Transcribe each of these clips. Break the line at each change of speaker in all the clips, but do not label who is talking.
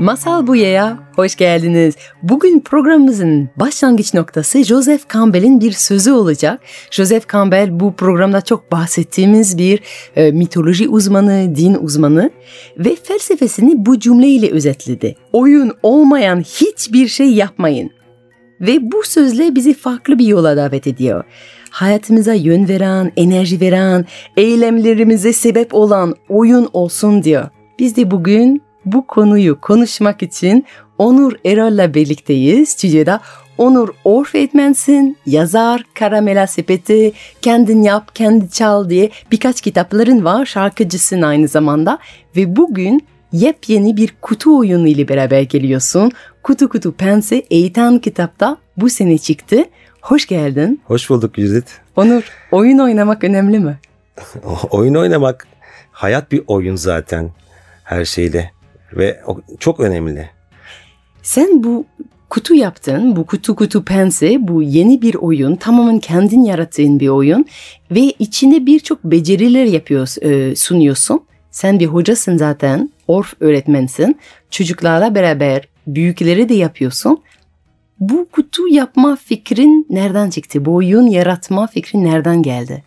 Masal Buya'ya hoş geldiniz. Bugün programımızın başlangıç noktası Joseph Campbell'in bir sözü olacak. Joseph Campbell bu programda çok bahsettiğimiz bir e, mitoloji uzmanı, din uzmanı ve felsefesini bu cümleyle özetledi. Oyun olmayan hiçbir şey yapmayın. Ve bu sözle bizi farklı bir yola davet ediyor. Hayatımıza yön veren, enerji veren, eylemlerimize sebep olan oyun olsun diyor. Biz de bugün bu konuyu konuşmak için Onur Erol'la birlikteyiz. Stüdyoda Onur Orf Eğitmensin, yazar, Karamela Sepeti, Kendin Yap, Kendi Çal diye birkaç kitapların var. Şarkıcısın aynı zamanda ve bugün yepyeni bir kutu oyunu ile beraber geliyorsun. Kutu Kutu Pense Eğiten kitapta bu sene çıktı. Hoş geldin.
Hoş bulduk Yüzit.
Onur, oyun oynamak önemli mi?
oyun oynamak hayat bir oyun zaten her şeyle ve çok önemli.
Sen bu kutu yaptın, bu kutu kutu pense, bu yeni bir oyun, tamamen kendin yarattığın bir oyun ve içinde birçok beceriler yapıyorsun, e, sunuyorsun. Sen bir hocasın zaten, orf öğretmensin. Çocuklarla beraber büyükleri de yapıyorsun. Bu kutu yapma fikrin nereden çıktı? Bu oyun yaratma fikrin nereden geldi?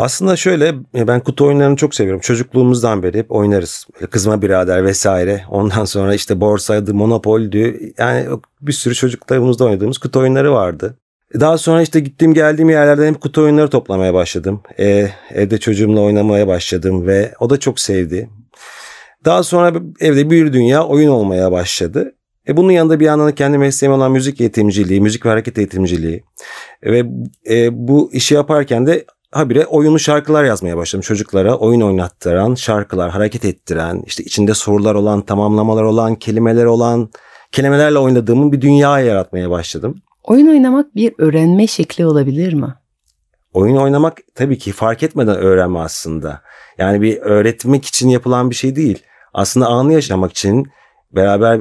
Aslında şöyle e, ben kutu oyunlarını çok seviyorum. Çocukluğumuzdan beri hep oynarız. Kızma birader vesaire. Ondan sonra işte borsaydı, monopoldü. Yani bir sürü çocuklarımızda oynadığımız kutu oyunları vardı. Daha sonra işte gittiğim geldiğim yerlerden hep kutu oyunları toplamaya başladım. Ee, evde çocuğumla oynamaya başladım ve o da çok sevdi. Daha sonra evde bir dünya oyun olmaya başladı. E bunun yanında bir yandan kendi mesleğim olan müzik eğitimciliği, müzik ve hareket eğitimciliği ve e, bu işi yaparken de habire oyunu şarkılar yazmaya başladım. Çocuklara oyun oynattıran şarkılar, hareket ettiren, işte içinde sorular olan, tamamlamalar olan, kelimeler olan, kelimelerle oynadığım bir dünya yaratmaya başladım.
Oyun oynamak bir öğrenme şekli olabilir mi?
Oyun oynamak tabii ki fark etmeden öğrenme aslında. Yani bir öğretmek için yapılan bir şey değil. Aslında anı yaşamak için beraber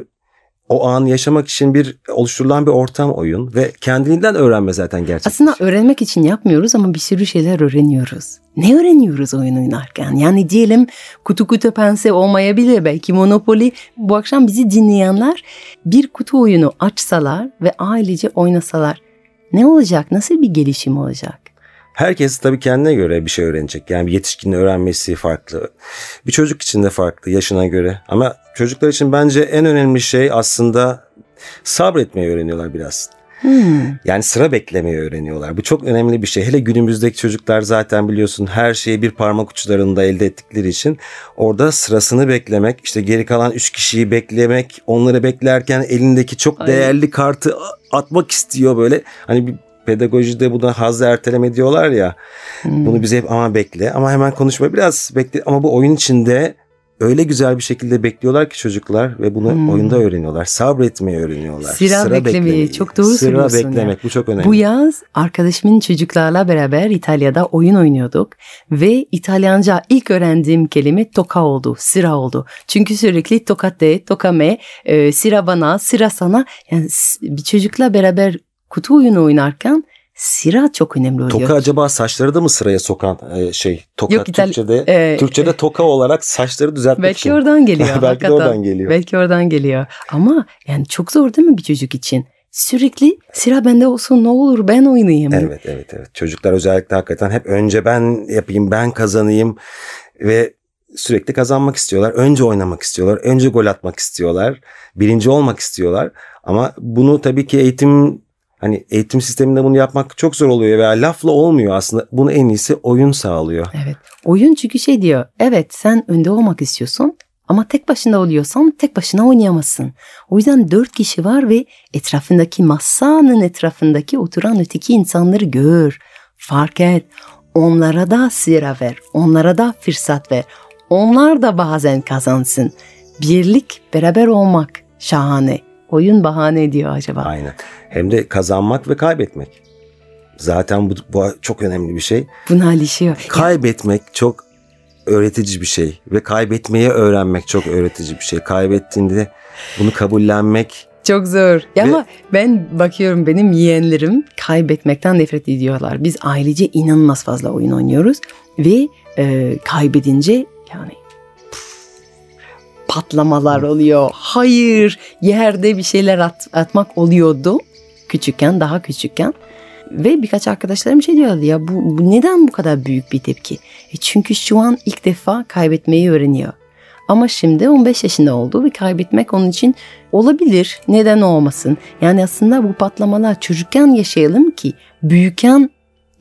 o anı yaşamak için bir oluşturulan bir ortam oyun ve kendiliğinden öğrenme zaten gerçekten.
Aslında öğrenmek için yapmıyoruz ama bir sürü şeyler öğreniyoruz. Ne öğreniyoruz oyun oynarken? Yani diyelim kutu kutu pense olmayabilir belki Monopoly. Bu akşam bizi dinleyenler bir kutu oyunu açsalar ve ailece oynasalar ne olacak? Nasıl bir gelişim olacak?
Herkes tabii kendine göre bir şey öğrenecek. Yani bir yetişkinin öğrenmesi farklı. Bir çocuk için de farklı yaşına göre. Ama çocuklar için bence en önemli şey aslında sabretmeyi öğreniyorlar biraz. Hmm. Yani sıra beklemeyi öğreniyorlar. Bu çok önemli bir şey. Hele günümüzdeki çocuklar zaten biliyorsun her şeyi bir parmak uçlarında elde ettikleri için orada sırasını beklemek, işte geri kalan üç kişiyi beklemek, onları beklerken elindeki çok değerli Ay. kartı atmak istiyor böyle. Hani bir pedagojide buna haz erteleme diyorlar ya. Hmm. Bunu bize hep ama bekle ama hemen konuşma biraz bekle ama bu oyun içinde öyle güzel bir şekilde bekliyorlar ki çocuklar ve bunu hmm. oyunda öğreniyorlar. Sabretmeyi öğreniyorlar.
Sıra, Sıra beklemeyi. beklemeyi. Çok doğru
Sıra
söylüyorsun.
Sıra beklemek ya. bu çok önemli.
Bu yaz arkadaşımın çocuklarla beraber İtalya'da oyun oynuyorduk ve İtalyanca ilk öğrendiğim kelime toka oldu, sıra oldu. Çünkü sürekli toka de, toka me, e, sıra bana, sıra sana. Yani bir çocukla beraber kutu oyunu oynarken sıra çok önemli oluyor.
Toka acaba saçları da mı sıraya sokan e, şey? Toka Yok, Türkçe'de e, Türkçe'de toka olarak saçları düzeltmek
belki
için.
Oradan geliyor.
belki hakikaten. de oradan geliyor.
Belki oradan geliyor. Ama yani çok zor değil mi bir çocuk için? Sürekli sıra bende olsun ne olur ben oynayayım.
Evet evet evet. Çocuklar özellikle hakikaten hep önce ben yapayım ben kazanayım ve sürekli kazanmak istiyorlar. Önce oynamak istiyorlar. Önce gol atmak istiyorlar. Birinci olmak istiyorlar. Ama bunu tabii ki eğitim Hani eğitim sisteminde bunu yapmak çok zor oluyor veya lafla olmuyor aslında. Bunu en iyisi oyun sağlıyor.
Evet. Oyun çünkü şey diyor. Evet sen önde olmak istiyorsun ama tek başına oluyorsan tek başına oynayamazsın. O yüzden dört kişi var ve etrafındaki masanın etrafındaki oturan öteki insanları gör, fark et. Onlara da sıra ver, onlara da fırsat ver. Onlar da bazen kazansın. Birlik, beraber olmak şahane. Oyun bahane ediyor acaba.
Aynen hem de kazanmak ve kaybetmek. Zaten bu, bu çok önemli bir şey.
Bunu alışıyor.
Kaybetmek çok öğretici bir şey ve kaybetmeyi öğrenmek çok öğretici bir şey. Kaybettiğinde bunu kabullenmek
Çok zor. Ya
Ve-
ama ben bakıyorum benim yeğenlerim kaybetmekten nefret ediyorlar. Biz ailece inanılmaz fazla oyun oynuyoruz ve e, kaybedince yani patlamalar oluyor. Hayır, yerde bir şeyler at- atmak oluyordu küçükken, daha küçükken. Ve birkaç arkadaşlarım şey diyordu ya bu, bu neden bu kadar büyük bir tepki? E çünkü şu an ilk defa kaybetmeyi öğreniyor. Ama şimdi 15 yaşında oldu ve kaybetmek onun için olabilir. Neden olmasın? Yani aslında bu patlamalar çocukken yaşayalım ki büyükken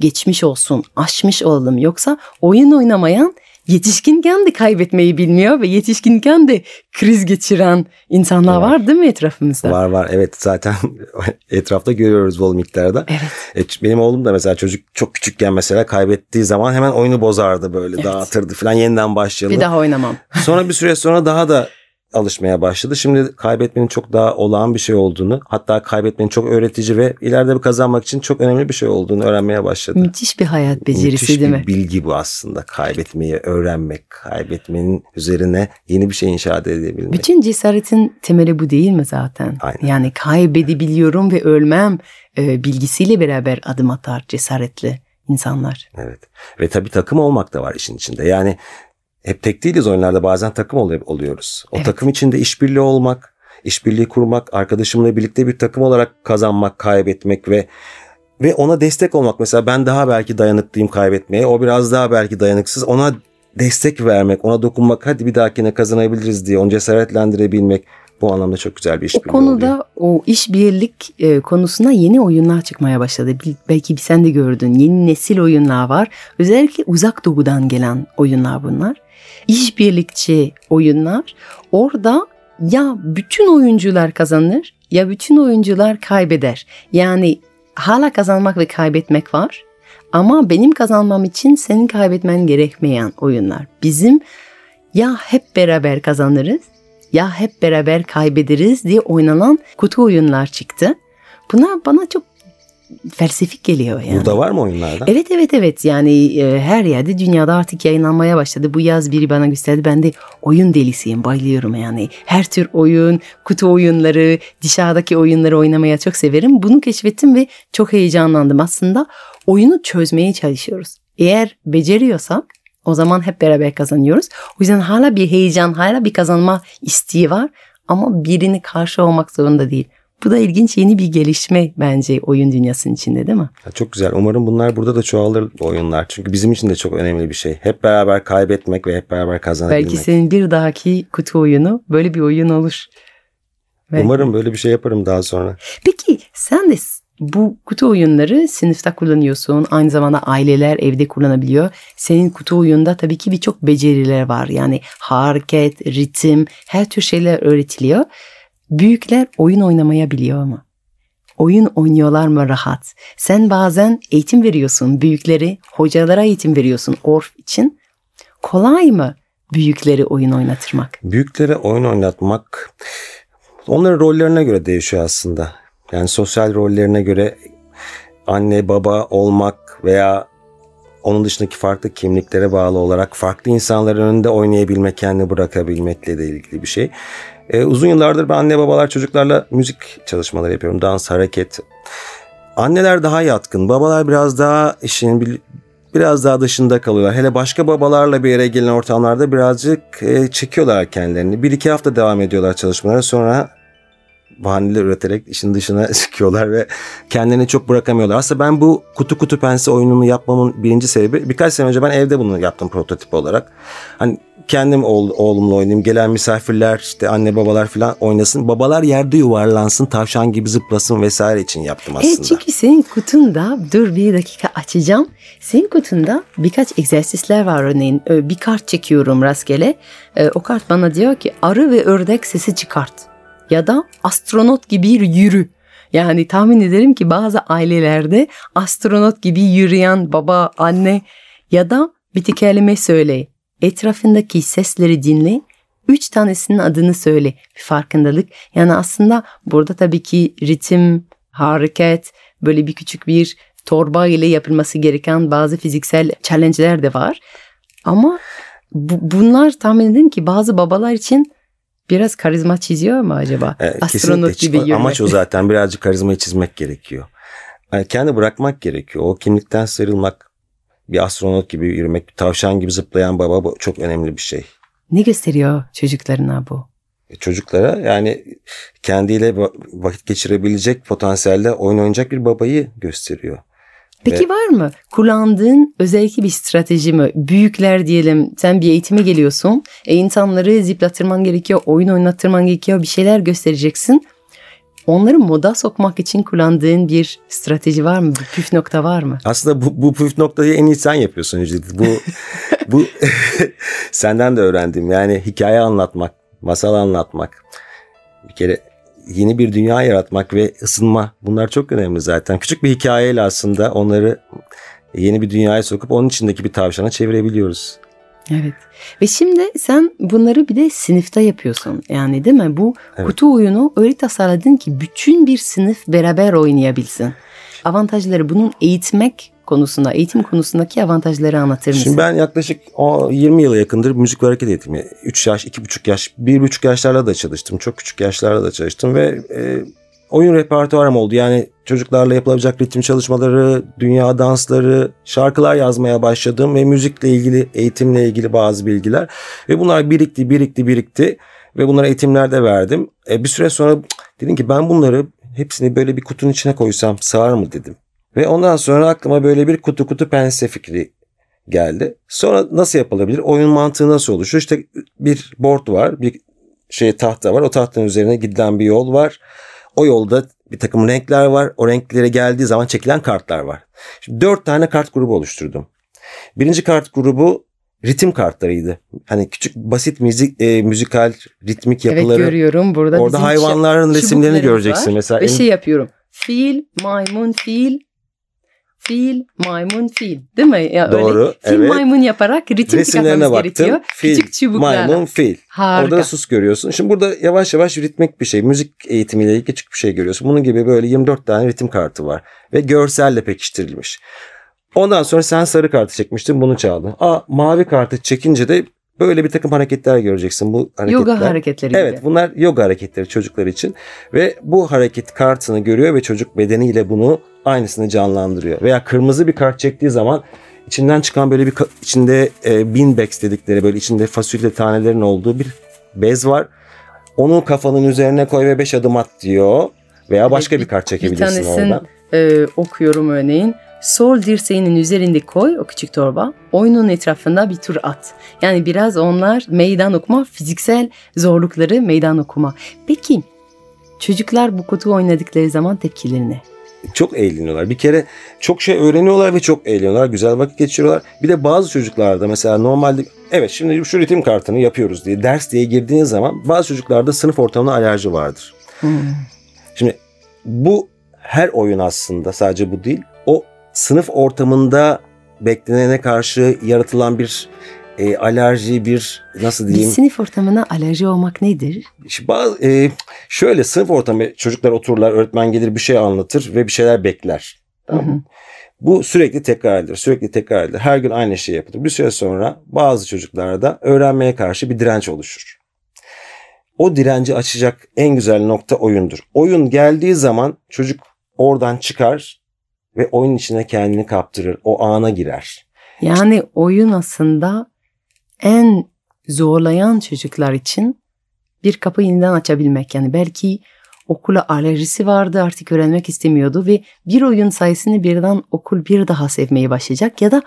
geçmiş olsun, aşmış olalım. Yoksa oyun oynamayan yetişkinken de kaybetmeyi bilmiyor ve yetişkinken de kriz geçiren insanlar
Var.
var, değil mi etrafımızda?
var var. Evet zaten etrafta görüyoruz bol miktarda.
Evet.
E, benim oğlum da mesela çocuk çok küçükken mesela kaybettiği zaman hemen oyunu bozardı böyle
Evet.
dağıtırdı falan yeniden başlayalım.
Bir daha oynamam.
Sonra bir süre sonra daha da alışmaya başladı. Şimdi kaybetmenin çok daha olağan bir şey olduğunu hatta kaybetmenin çok öğretici ve ileride bir kazanmak için çok önemli bir şey olduğunu öğrenmeye başladı.
Müthiş bir hayat becerisi
Müthiş
değil
bir
mi?
bilgi bu aslında. Kaybetmeyi öğrenmek, kaybetmenin üzerine yeni bir şey inşa edebilmek.
Bütün cesaretin temeli bu değil mi zaten?
Aynen.
Yani kaybedebiliyorum ve ölmem e, bilgisiyle beraber adım atar cesaretli insanlar.
Evet. Ve tabii takım olmak da var işin içinde. Yani hep tek değiliz oyunlarda bazen takım oluyor, oluyoruz. O
Evet.
takım içinde işbirliği olmak, işbirliği kurmak, arkadaşımla birlikte bir takım olarak kazanmak, kaybetmek ve ve ona destek olmak. Mesela ben daha belki dayanıklıyım kaybetmeye. O biraz daha belki dayanıksız. Ona destek vermek, ona dokunmak. Hadi bir dahakine kazanabiliriz diye onu cesaretlendirebilmek. Bu anlamda çok güzel bir
O
işbirliği
konuda
oluyor.
o işbirlik e, konusuna yeni oyunlar çıkmaya başladı. Belki sen de gördün. Yeni nesil oyunlar var. Özellikle uzak doğudan gelen oyunlar bunlar. İşbirlikçi oyunlar. Orada ya bütün oyuncular kazanır ya bütün oyuncular kaybeder. Yani hala kazanmak ve kaybetmek var. Ama benim kazanmam için senin kaybetmen gerekmeyen oyunlar. Bizim ya hep beraber kazanırız ya hep beraber kaybederiz diye oynanan kutu oyunlar çıktı. Bunlar bana çok felsefik geliyor yani.
Burada var mı oyunlardan?
Evet evet evet yani e, her yerde dünyada artık yayınlanmaya başladı. Bu yaz biri bana gösterdi. Ben de oyun delisiyim bayılıyorum yani. Her tür oyun, kutu oyunları, dışarıdaki oyunları oynamaya çok severim. Bunu keşfettim ve çok heyecanlandım. Aslında oyunu çözmeye çalışıyoruz. Eğer beceriyorsak o zaman hep beraber kazanıyoruz. O yüzden hala bir heyecan, hala bir kazanma isteği var. Ama birini karşı olmak zorunda değil. Bu da ilginç yeni bir gelişme bence oyun dünyasının içinde değil mi?
Ya Çok güzel. Umarım bunlar burada da çoğalır oyunlar. Çünkü bizim için de çok önemli bir şey. Hep beraber kaybetmek ve hep beraber kazanabilmek.
Belki senin bir dahaki kutu oyunu böyle bir oyun olur. Belki.
Umarım böyle bir şey yaparım daha sonra.
Peki sen de bu kutu oyunları sınıfta kullanıyorsun. Aynı zamanda aileler evde kullanabiliyor. Senin kutu oyunda tabii ki birçok beceriler var. Yani hareket, ritim, her tür şeyler öğretiliyor. Büyükler oyun oynamaya biliyor mu? Oyun oynuyorlar mı rahat? Sen bazen eğitim veriyorsun büyükleri, hocalara eğitim veriyorsun orf için. Kolay mı büyükleri oyun oynatırmak?
Büyüklere oyun oynatmak onların rollerine göre değişiyor aslında. Yani sosyal rollerine göre anne baba olmak veya onun dışındaki farklı kimliklere bağlı olarak farklı insanların önünde oynayabilmek, kendini bırakabilmekle de ilgili bir şey. Ee, uzun yıllardır ben anne babalar çocuklarla müzik çalışmaları yapıyorum. Dans, hareket. Anneler daha yatkın, babalar biraz daha işin bir- biraz daha dışında kalıyorlar. Hele başka babalarla bir yere gelen ortamlarda birazcık e, çekiyorlar kendilerini. Bir iki hafta devam ediyorlar çalışmalara sonra bahaneler üreterek işin dışına çıkıyorlar ve kendilerini çok bırakamıyorlar. Aslında ben bu kutu kutu pense oyununu yapmamın birinci sebebi birkaç sene önce ben evde bunu yaptım prototip olarak. Hani kendim oğul, oğlumla oynayayım. Gelen misafirler işte anne babalar falan oynasın. Babalar yerde yuvarlansın, tavşan gibi zıplasın vesaire için yaptım aslında.
Evet çünkü senin kutunda dur bir dakika açacağım. Senin kutunda birkaç egzersizler var örneğin. Bir kart çekiyorum rastgele. Ee, O kart bana diyor ki arı ve ördek sesi çıkart. Ya da astronot gibi yürü. Yani tahmin ederim ki bazı ailelerde astronot gibi yürüyen baba, anne ya da bir kelime söyle. Etrafındaki sesleri dinle. Üç tanesinin adını söyle. Bir farkındalık. Yani aslında burada tabii ki ritim, hareket, böyle bir küçük bir torba ile yapılması gereken bazı fiziksel challenge'ler de var. Ama Bu, bunlar tahmin edin ki bazı babalar için biraz karizma çiziyor mu acaba?
E,
Astronot gibi yürümek.
Amaç o zaten birazcık karizmayı çizmek gerekiyor. Yani kendi bırakmak gerekiyor. O kimlikten sıyrılmak, bir astronot gibi yürümek, bir tavşan gibi zıplayan baba bu çok önemli bir şey.
Ne gösteriyor çocuklarına bu?
E, Çocuklara yani kendiyle va- vakit geçirebilecek potansiyelde oyun oynayacak bir babayı gösteriyor.
Peki var mı kullandığın özellikle bir strateji mi? Büyükler diyelim sen bir eğitime geliyorsun. E, insanları zıplattırman gerekiyor, oyun oynattırman gerekiyor, bir şeyler göstereceksin. Onları moda sokmak için kullandığın bir strateji var mı? Bir püf nokta var mı?
Aslında bu, bu püf noktayı en iyi sen yapıyorsun Cedid. Bu, bu senden de öğrendim. Yani hikaye anlatmak, masal anlatmak. Bir kere yeni bir dünya yaratmak ve ısınma. Bunlar çok önemli zaten. Küçük bir hikayeyle aslında onları yeni bir dünyaya sokup onun içindeki bir tavşana çevirebiliyoruz.
Evet. Ve şimdi sen bunları bir de sınıfta yapıyorsun. Yani değil mi? Bu
Evet.
kutu oyunu öyle tasarladın ki bütün bir sınıf beraber oynayabilsin. Avantajları bunun eğitmek konusunda, eğitim konusundaki avantajları anlatır mısın?
Şimdi ben yaklaşık o 20 yıla yakındır müzik ve hareket eğitimi. 3 yaş, 2,5 yaş, 1,5 yaşlarla da çalıştım. Çok küçük yaşlarla da çalıştım ve e, oyun repertuarım oldu. Yani çocuklarla yapılabilecek ritim çalışmaları, dünya dansları, şarkılar yazmaya başladım ve müzikle ilgili, eğitimle ilgili bazı bilgiler. Ve bunlar birikti, birikti, birikti ve bunları eğitimlerde verdim. E, bir süre sonra dedim ki ben bunları hepsini böyle bir kutunun içine koysam sığar mı dedim. Ve ondan sonra aklıma böyle bir kutu kutu pense fikri geldi. Sonra nasıl yapılabilir? Oyun mantığı nasıl oluşur? İşte bir board var, bir şey tahta var. O tahtanın üzerine gidilen bir yol var. O yolda bir takım renkler var. O renklere geldiği zaman çekilen kartlar var. Şimdi dört tane kart grubu oluşturdum. Birinci kart grubu ritim kartlarıydı. Hani küçük basit müzik e, müzikal ritmik
evet
yapıları.
görüyorum burada.
Orada
bizim
hayvanların resimlerini göreceksin
var.
mesela.
Ve şey yapıyorum. Fil, maymun, fil, fil, maymun, fil. Değil mi? Ya
Doğru,
Öyle fil,
evet.
maymun yaparak ritim
resimlerine baktım.
gerekiyor.
Fil,
Küçük çubuklarla.
maymun, fil.
Harika.
Orada da sus görüyorsun. Şimdi burada yavaş yavaş ritmik bir şey. Müzik eğitimiyle ilgili küçük bir şey görüyorsun. Bunun gibi böyle 24 tane ritim kartı var. Ve görselle pekiştirilmiş. Ondan sonra sen sarı kartı çekmiştin bunu çaldın. Aa mavi kartı çekince de böyle bir takım hareketler göreceksin. Bu hareketler.
Yoga hareketleri gibi.
Evet bunlar yoga hareketleri çocuklar için. Ve bu hareket kartını görüyor ve çocuk bedeniyle bunu aynısını canlandırıyor. Veya kırmızı bir kart çektiği zaman içinden çıkan böyle bir içinde e, beanbags dedikleri böyle içinde fasulye tanelerin olduğu bir bez var. Onu kafanın üzerine koy ve 5 adım at diyor. Veya başka
bir-
bir, kart
Bir
çekebilirsin
tanesini
oradan.
e, okuyorum örneğin. Sol dirseğinin üzerinde koy o küçük torba. Oyunun etrafında bir tur at. Yani biraz onlar meydan okuma, fiziksel zorlukları meydan okuma. Peki çocuklar bu kutu oynadıkları zaman tepkileri ne?
Çok eğleniyorlar. Bir kere çok şey öğreniyorlar ve çok eğleniyorlar. Güzel vakit geçiriyorlar. Bir de bazı çocuklarda mesela normalde evet şimdi şu ritim kartını yapıyoruz diye ders diye girdiğin zaman bazı çocuklarda sınıf ortamına alerji vardır.
Hmm.
Şimdi bu her oyun aslında sadece bu değil. O sınıf ortamında beklenene karşı yaratılan bir e, alerji bir nasıl
Bir
diyeyim?
sınıf ortamına alerji olmak nedir?
Bazı, e, şöyle sınıf ortamı çocuklar otururlar öğretmen gelir bir şey anlatır ve bir şeyler bekler. Tamam mı? Bu sürekli tekrar edilir, sürekli tekrar edilir. Her gün aynı şey yapılır. Bir süre sonra bazı çocuklarda öğrenmeye karşı bir direnç oluşur. O direnci açacak en güzel nokta oyundur. Oyun geldiği zaman çocuk oradan çıkar ve oyun içine kendini kaptırır. O ana girer.
Yani oyun aslında en zorlayan çocuklar için bir kapı yeniden açabilmek. Yani belki okula alerjisi vardı artık öğrenmek istemiyordu ve bir oyun sayesinde birden okul bir daha sevmeye başlayacak ya da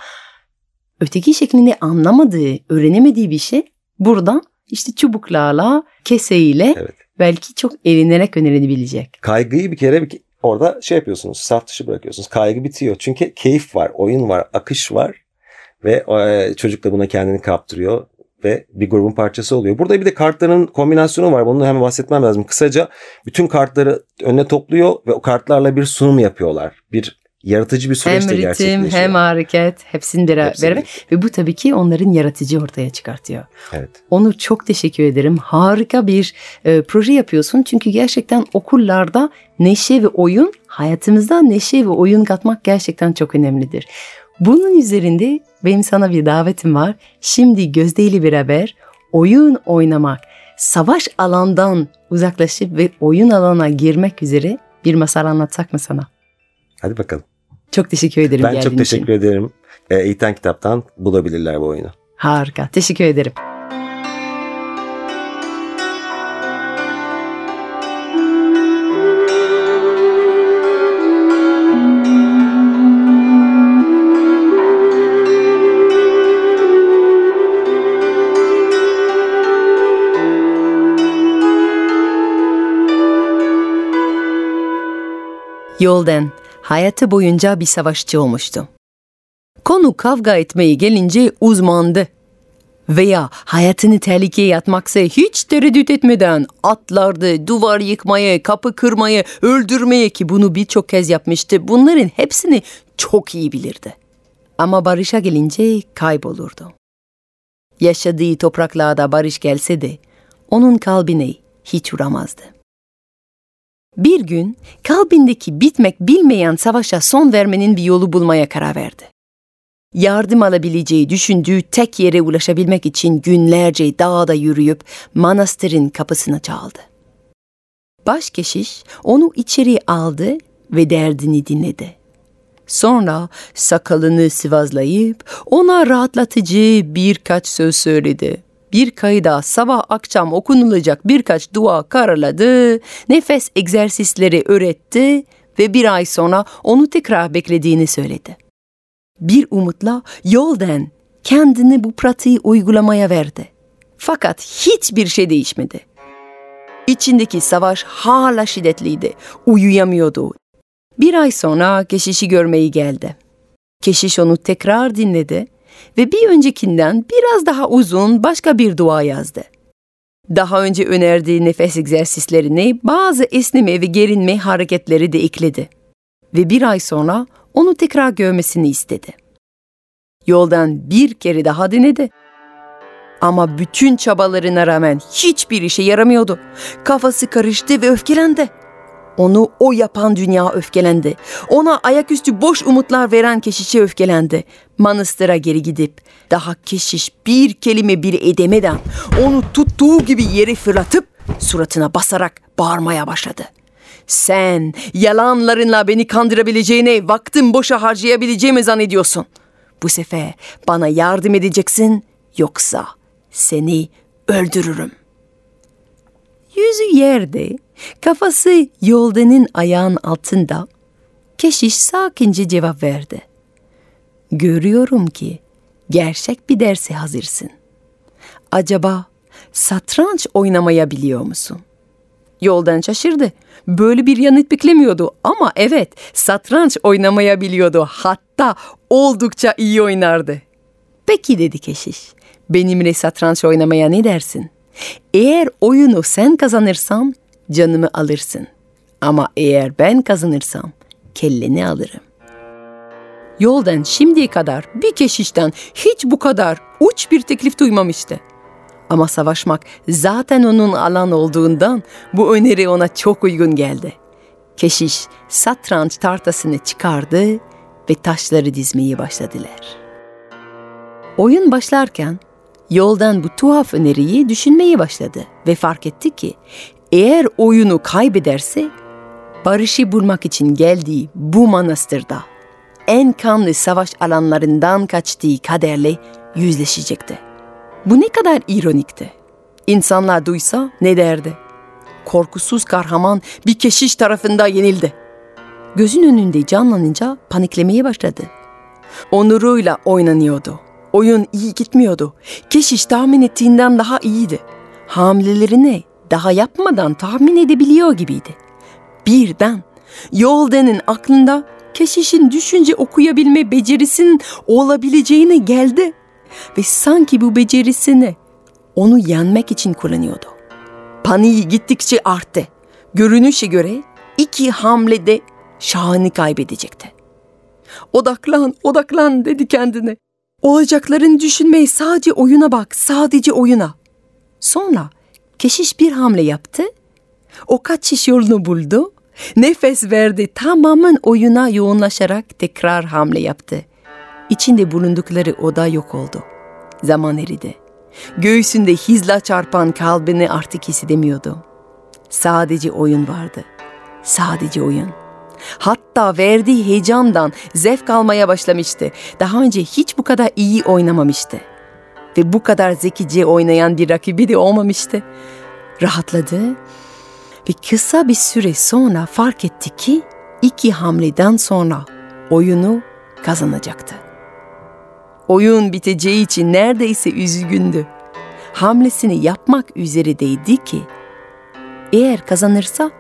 öteki şeklinde anlamadığı, öğrenemediği bir şey buradan işte çubuklarla, keseyle
Evet.
belki çok eğlenerek öğrenebilecek.
Kaygıyı bir kere bir, orada şey yapıyorsunuz, saf dışı bırakıyorsunuz. Kaygı bitiyor. Çünkü keyif var, oyun var, akış var ve e, çocuk da buna kendini kaptırıyor ve bir grubun parçası oluyor. Burada bir de kartların kombinasyonu var. Bunu hemen bahsetmem lazım. Kısaca bütün kartları önüne topluyor ve o kartlarla bir sunum yapıyorlar. Bir yaratıcı bir süreç
Hem ritim
gerçekleşiyor.
hem hareket hepsini
Hepsini.
beraber ve bu tabii ki onların yaratıcı ortaya çıkartıyor.
Evet.
Onur çok teşekkür ederim. Harika bir e, proje yapıyorsun. Çünkü gerçekten okullarda neşe ve oyun, hayatımızda neşe ve oyun katmak gerçekten çok önemlidir. Bunun üzerinde benim sana bir davetim var. Şimdi Gözde ile beraber oyun oynamak, savaş alandan uzaklaşıp ve oyun alana girmek üzere bir masal anlatsak mı sana?
Hadi bakalım.
Çok teşekkür ederim
Ben çok teşekkür
için.
ederim. E, Eğiten Kitap'tan bulabilirler bu oyunu.
Harika. Teşekkür ederim. Yolden hayatı boyunca bir savaşçı olmuştu. Konu kavga etmeye gelince uzmandı. Veya hayatını tehlikeye atmaksa hiç tereddüt etmeden atlardı, duvar yıkmaya, kapı kırmaya, öldürmeye ki bunu birçok kez yapmıştı. Bunların hepsini çok iyi bilirdi. Ama barışa gelince kaybolurdu. Yaşadığı topraklarda barış gelse de onun kalbine hiç uğramazdı. Bir gün kalbindeki bitmek bilmeyen savaşa son vermenin bir yolu bulmaya karar verdi. Yardım alabileceği düşündüğü tek yere ulaşabilmek için günlerce dağda yürüyüp manastırın kapısına çaldı. Başkeşiş onu içeri aldı ve derdini dinledi. Sonra sakalını sıvazlayıp ona rahatlatıcı birkaç söz söyledi. Bir kayda sabah akşam okunulacak birkaç dua karaladı, nefes egzersizleri öğretti ve bir ay sonra onu tekrar beklediğini söyledi. Bir umutla yoldan kendini bu pratiği uygulamaya verdi. Fakat hiçbir şey değişmedi. İçindeki savaş hala şiddetliydi. Uyuyamıyordu. Bir ay sonra keşişi görmeyi geldi. Keşiş onu tekrar dinledi ve bir öncekinden biraz daha uzun başka bir dua yazdı. Daha önce önerdiği nefes egzersizlerini bazı esneme ve gerinme hareketleri de ekledi. Ve bir ay sonra onu tekrar görmesini istedi. Yoldan bir kere daha denedi. Ama bütün çabalarına rağmen hiçbir işe yaramıyordu. Kafası karıştı ve öfkelendi. Onu o yapan dünya öfkelendi. Ona ayaküstü boş umutlar veren keşişe öfkelendi. Manastıra geri gidip daha keşiş bir kelime bir edemeden onu tuttuğu gibi yere fırlatıp suratına basarak bağırmaya başladı. Sen yalanlarınla beni kandırabileceğine vaktim boşa harcayabileceğimi zannediyorsun. Bu sefer bana yardım edeceksin yoksa seni öldürürüm. Yüzü yerde, kafası yoldanın ayağın altında. Keşiş sakince cevap verdi. Görüyorum ki gerçek bir derse hazırsın. Acaba satranç oynamaya biliyor musun? Yoldan şaşırdı. Böyle bir yanıt beklemiyordu ama evet satranç oynamaya biliyordu. Hatta oldukça iyi oynardı. Peki dedi keşiş. Benimle satranç oynamaya ne dersin? Eğer oyunu sen kazanırsan canımı alırsın. Ama eğer ben kazanırsam kelleni alırım. Yoldan şimdiye kadar bir keşişten hiç bu kadar uç bir teklif duymamıştı. Ama savaşmak zaten onun alan olduğundan bu öneri ona çok uygun geldi. Keşiş satranç tartasını çıkardı ve taşları dizmeye başladılar. Oyun başlarken yoldan bu tuhaf öneriyi düşünmeye başladı ve fark etti ki eğer oyunu kaybederse barışı bulmak için geldiği bu manastırda en kanlı savaş alanlarından kaçtığı kaderle yüzleşecekti. Bu ne kadar ironikti. İnsanlar duysa ne derdi? Korkusuz kahraman bir keşiş tarafında yenildi. Gözün önünde canlanınca paniklemeye başladı. Onuruyla oynanıyordu. Oyun iyi gitmiyordu. Keşiş tahmin ettiğinden daha iyiydi. Hamlelerini daha yapmadan tahmin edebiliyor gibiydi. Birden Yolden'in aklında keşişin düşünce okuyabilme becerisinin olabileceğini geldi ve sanki bu becerisini onu yenmek için kullanıyordu. Paniği gittikçe arttı. Görünüşe göre iki hamlede şahını kaybedecekti. Odaklan, odaklan dedi kendine. Olacakların düşünmeyi sadece oyuna bak, sadece oyuna. Sonra keşiş bir hamle yaptı. O kaçış yolunu buldu. Nefes verdi tamamen oyuna yoğunlaşarak tekrar hamle yaptı. İçinde bulundukları oda yok oldu. Zaman eridi. Göğsünde hizla çarpan kalbini artık hissedemiyordu. Sadece oyun vardı. Sadece oyun. Hatta verdiği heyecandan zevk almaya başlamıştı. Daha önce hiç bu kadar iyi oynamamıştı. Ve bu kadar zekice oynayan bir rakibi de olmamıştı. Rahatladı ve kısa bir süre sonra fark etti ki iki hamleden sonra oyunu kazanacaktı. Oyun biteceği için neredeyse üzgündü. Hamlesini yapmak üzereydi ki eğer kazanırsa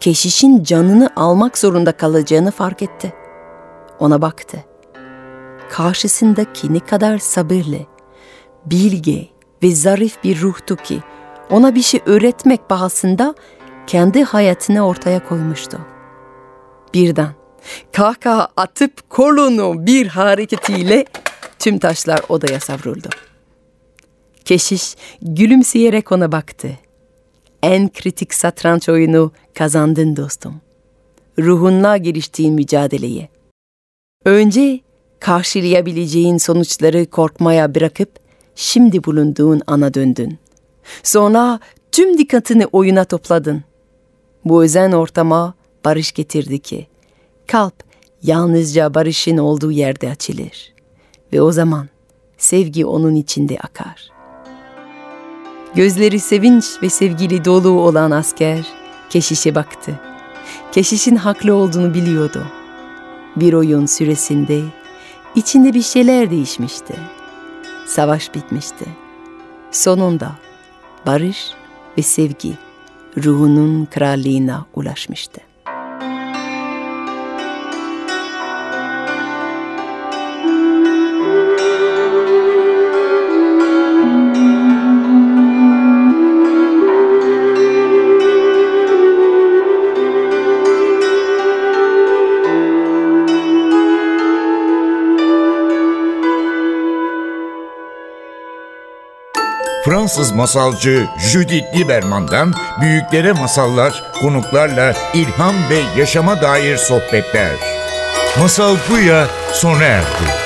keşişin canını almak zorunda kalacağını fark etti. Ona baktı. Karşısındaki ne kadar sabırlı, bilge ve zarif bir ruhtu ki ona bir şey öğretmek bahasında kendi hayatını ortaya koymuştu. Birden kahkaha atıp kolunu bir hareketiyle tüm taşlar odaya savruldu. Keşiş gülümseyerek ona baktı. En kritik satranç oyunu kazandın dostum. Ruhunla giriştiğin mücadeleye. Önce karşılayabileceğin sonuçları korkmaya bırakıp şimdi bulunduğun ana döndün. Sonra tüm dikkatini oyuna topladın. Bu özen ortama barış getirdi ki kalp yalnızca barışın olduğu yerde açılır ve o zaman sevgi onun içinde akar. Gözleri sevinç ve sevgili dolu olan asker keşişe baktı. Keşişin haklı olduğunu biliyordu. Bir oyun süresinde içinde bir şeyler değişmişti. Savaş bitmişti. Sonunda barış ve sevgi ruhunun krallığına ulaşmıştı.
Fransız masalcı Judith Lieberman'dan büyüklere masallar, konuklarla ilham ve yaşama dair sohbetler. Masal Buya sona erdi.